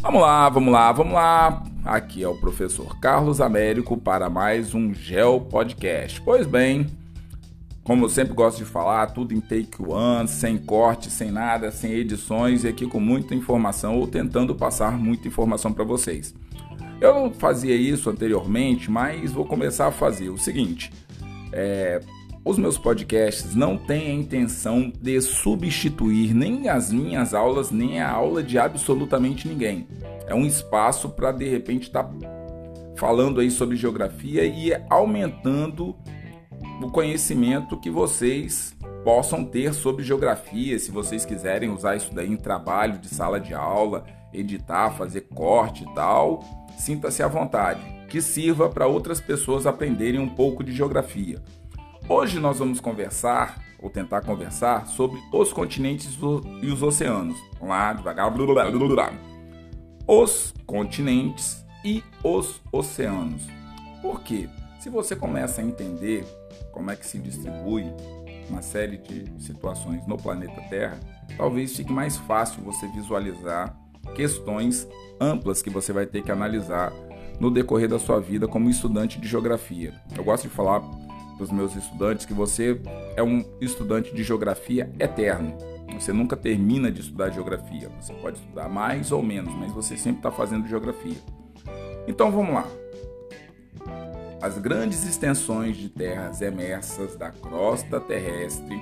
Vamos lá, vamos lá, vamos lá. Aqui é o professor Carlos Américo para mais um Gel Podcast. Pois bem, como eu sempre gosto de falar, tudo em take one, sem corte, sem nada, sem edições e aqui com muita informação ou tentando passar muita informação para vocês. Eu não fazia isso anteriormente, mas vou começar a fazer o seguinte: é, os meus podcasts não têm a intenção de substituir nem as minhas aulas, nem a aula de absolutamente ninguém. É um espaço para de repente estar tá falando aí sobre geografia e aumentando o conhecimento que vocês possam ter sobre geografia, se vocês quiserem usar isso daí em trabalho de sala de aula, editar, fazer corte e tal, sinta-se à vontade, que sirva para outras pessoas aprenderem um pouco de geografia. Hoje nós vamos conversar, ou tentar conversar, sobre os continentes e os oceanos. Vamos lá, devagar. Blá, blá, blá, blá. Os continentes e os oceanos. Por quê? Se você começa a entender como é que se distribui uma série de situações no planeta Terra, talvez fique mais fácil você visualizar questões amplas que você vai ter que analisar no decorrer da sua vida como estudante de geografia. Eu gosto de falar para os meus estudantes que você é um estudante de geografia eterno. Você nunca termina de estudar geografia. Você pode estudar mais ou menos, mas você sempre está fazendo geografia. Então vamos lá. As grandes extensões de terras emersas da crosta terrestre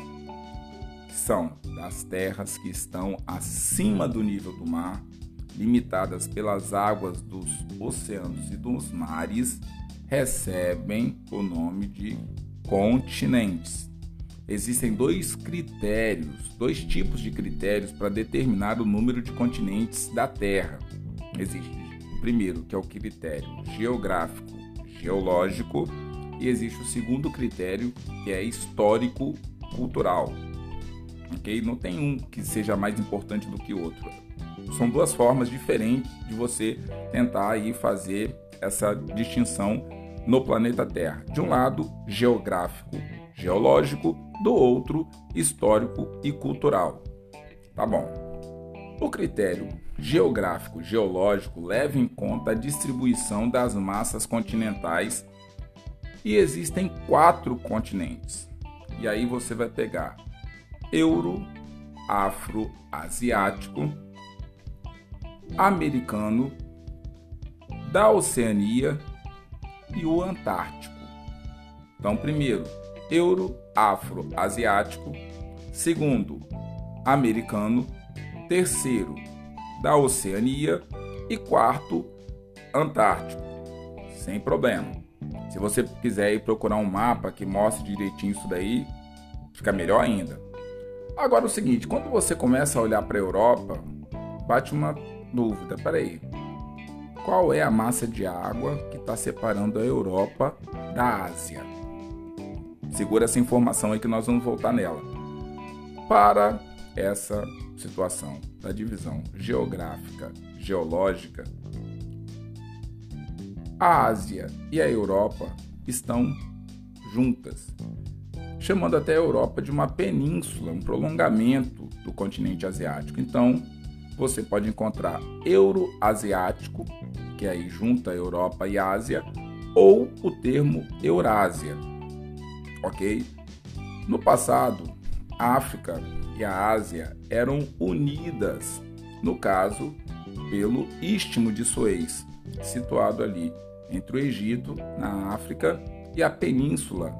são das terras que estão acima do nível do mar, limitadas pelas águas dos oceanos e dos mares, recebem o nome de continentes. Existem dois critérios, dois tipos de critérios para determinar o número de continentes da Terra. Existe o primeiro, que é o critério geográfico, geológico, e existe o segundo critério, que é histórico, cultural. Ok? Não tem um que seja mais importante do que o outro. São duas formas diferentes de você tentar aí fazer essa distinção no planeta Terra. De um lado, geográfico, geológico, do outro, histórico e cultural. Tá bom. O critério geográfico geológico leva em conta a distribuição das massas continentais e existem quatro continentes. E aí você vai pegar euro, afro-asiático, americano, da Oceania e o Antártico. Então, primeiro, euro-afro-asiático, segundo, americano, terceiro, da Oceania e quarto, Antártico. Sem problema. Se você quiser ir procurar um mapa que mostre direitinho isso daí, fica melhor ainda. Agora o seguinte, quando você começa a olhar para a Europa, bate uma dúvida. Peraí, qual é a massa de água que está separando a Europa da Ásia. Segura essa informação aí que nós vamos voltar nela. Para essa situação da divisão geográfica, geológica, a Ásia e a Europa estão juntas, chamando até a Europa de uma península, um prolongamento do continente asiático. Então, você pode encontrar Euroasiático, que aí junta Europa e Ásia, ou o termo Eurásia. Ok? No passado, a África e a Ásia eram unidas, no caso, pelo Istmo de Suez, situado ali entre o Egito, na África, e a Península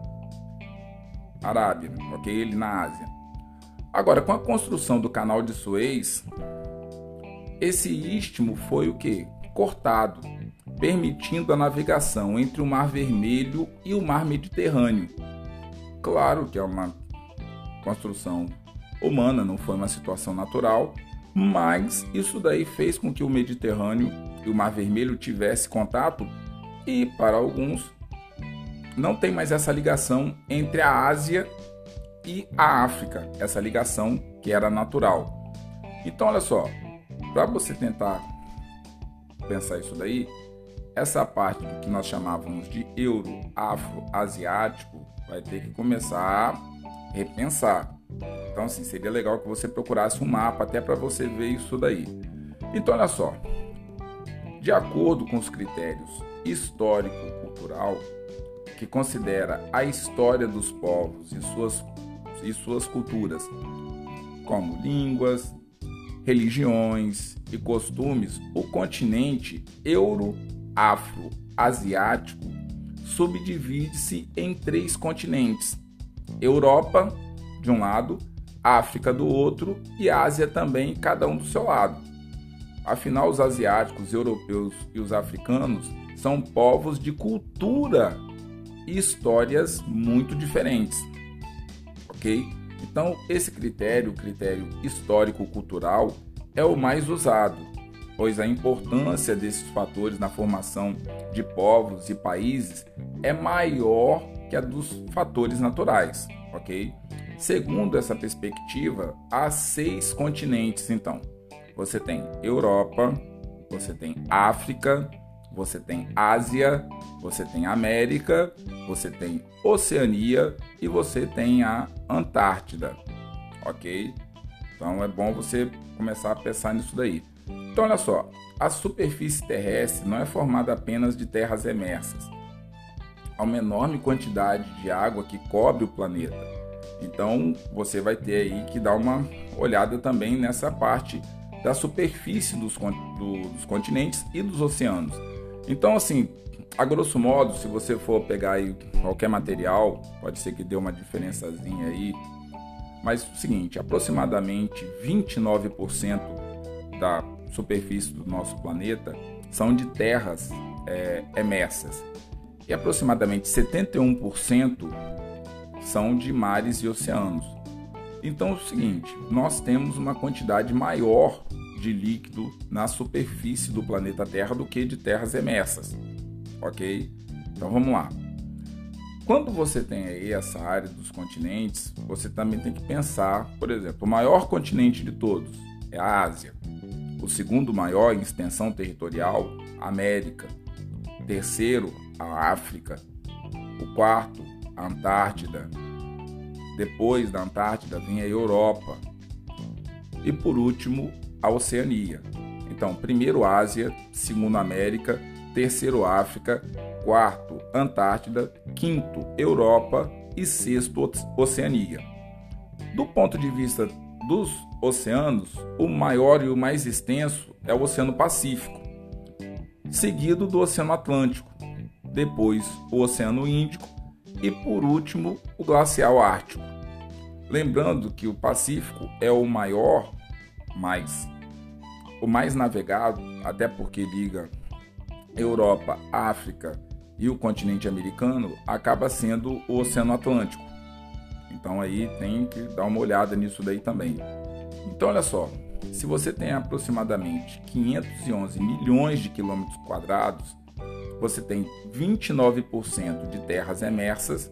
Arábia, ok? Ele na Ásia. Agora, com a construção do Canal de Suez, esse istmo foi o que? Cortado, permitindo a navegação entre o Mar Vermelho e o Mar Mediterrâneo. Claro que é uma construção humana, não foi uma situação natural, mas isso daí fez com que o Mediterrâneo e o Mar Vermelho tivesse contato e para alguns não tem mais essa ligação entre a Ásia e a África, essa ligação que era natural. Então olha só, para você tentar pensar isso daí, essa parte que nós chamávamos de euro afro-asiático vai ter que começar a repensar. Então, assim, seria legal que você procurasse um mapa até para você ver isso daí. Então, olha só, De acordo com os critérios histórico-cultural, que considera a história dos povos e suas, e suas culturas, como línguas, religiões e costumes, o continente euro-afro-asiático subdivide-se em três continentes: Europa, de um lado, África do outro e Ásia também, cada um do seu lado. Afinal, os asiáticos, europeus e os africanos são povos de cultura e histórias muito diferentes. Ok? Então, esse critério, o critério histórico-cultural, é o mais usado, pois a importância desses fatores na formação de povos e países é maior que a dos fatores naturais, ok? Segundo essa perspectiva, há seis continentes, então. Você tem Europa, você tem África, você tem Ásia, você tem América, você tem Oceania e você tem a Antártida, ok? Então é bom você começar a pensar nisso daí. Então olha só, a superfície terrestre não é formada apenas de terras emersas. Há uma enorme quantidade de água que cobre o planeta. Então você vai ter aí que dar uma olhada também nessa parte da superfície dos, do, dos continentes e dos oceanos. Então, assim, a grosso modo, se você for pegar aí qualquer material, pode ser que dê uma diferençazinha aí, mas o seguinte, aproximadamente 29% da superfície do nosso planeta são de terras é, emersas e aproximadamente 71% são de mares e oceanos. Então é o seguinte, nós temos uma quantidade maior de líquido na superfície do planeta Terra do que de terras emersas, ok? Então vamos lá. Quando você tem aí essa área dos continentes, você também tem que pensar, por exemplo, o maior continente de todos é a Ásia, o segundo maior em extensão territorial, a América, o terceiro, a África, o quarto, a Antártida, depois da Antártida vem a Europa e por último a Oceania. Então, primeiro Ásia, segundo América, terceiro África, quarto Antártida, quinto Europa e sexto Oceania. Do ponto de vista dos oceanos, o maior e o mais extenso é o Oceano Pacífico, seguido do Oceano Atlântico, depois o Oceano Índico e por último o Glacial Ártico. Lembrando que o Pacífico é o maior, mais o mais navegado, até porque liga Europa, África e o continente americano, acaba sendo o Oceano Atlântico. Então aí tem que dar uma olhada nisso daí também. Então olha só, se você tem aproximadamente 511 milhões de quilômetros quadrados, você tem 29% de terras emersas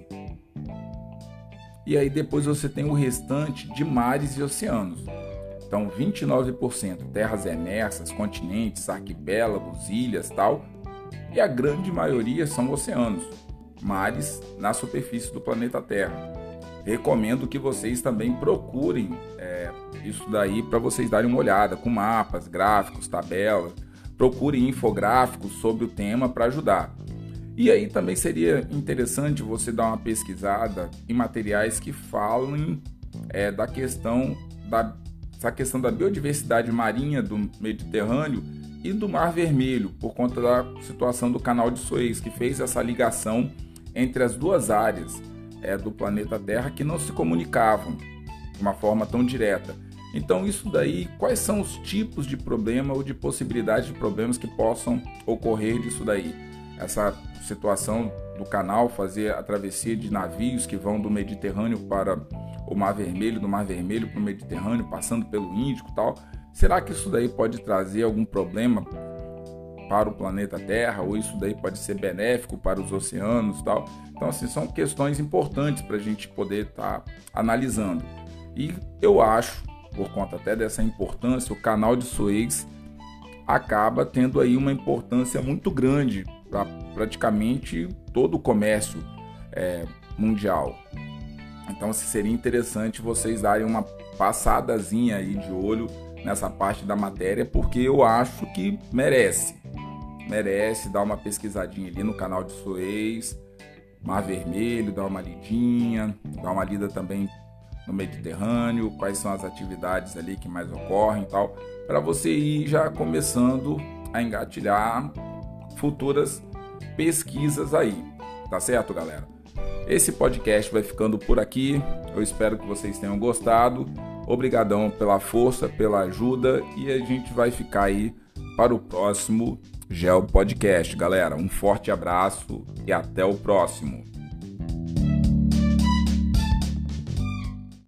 e aí depois você tem o restante de mares e oceanos. Então, 29% terras emersas, continentes, arquipélagos, ilhas, tal, e a grande maioria são oceanos, mares na superfície do planeta Terra. Recomendo que vocês também procurem é, isso daí para vocês darem uma olhada com mapas, gráficos, tabelas. Procurem infográficos sobre o tema para ajudar. E aí também seria interessante você dar uma pesquisada em materiais que falem é, da questão da essa questão da biodiversidade marinha do Mediterrâneo e do Mar Vermelho, por conta da situação do Canal de Suez, que fez essa ligação entre as duas áreas é, do planeta Terra que não se comunicavam de uma forma tão direta. Então, isso daí, quais são os tipos de problema ou de possibilidade de problemas que possam ocorrer disso daí? Essa situação do canal fazer a travessia de navios que vão do Mediterrâneo para o Mar Vermelho, do Mar Vermelho para o Mediterrâneo, passando pelo Índico e tal. Será que isso daí pode trazer algum problema para o planeta Terra ou isso daí pode ser benéfico para os oceanos e tal? Então, assim, são questões importantes para a gente poder estar tá analisando. E eu acho, por conta até dessa importância, o canal de Suez acaba tendo aí uma importância muito grande para praticamente todo o comércio é, mundial. Então seria interessante vocês darem uma passadazinha aí de olho nessa parte da matéria, porque eu acho que merece. merece dar uma pesquisadinha ali no canal de Suez, Mar Vermelho, dar uma lidinha, dar uma lida também no Mediterrâneo, quais são as atividades ali que mais ocorrem e tal, para você ir já começando a engatilhar futuras pesquisas aí. Tá certo, galera? Esse podcast vai ficando por aqui. Eu espero que vocês tenham gostado. Obrigadão pela força, pela ajuda e a gente vai ficar aí para o próximo Gel Podcast, galera. Um forte abraço e até o próximo.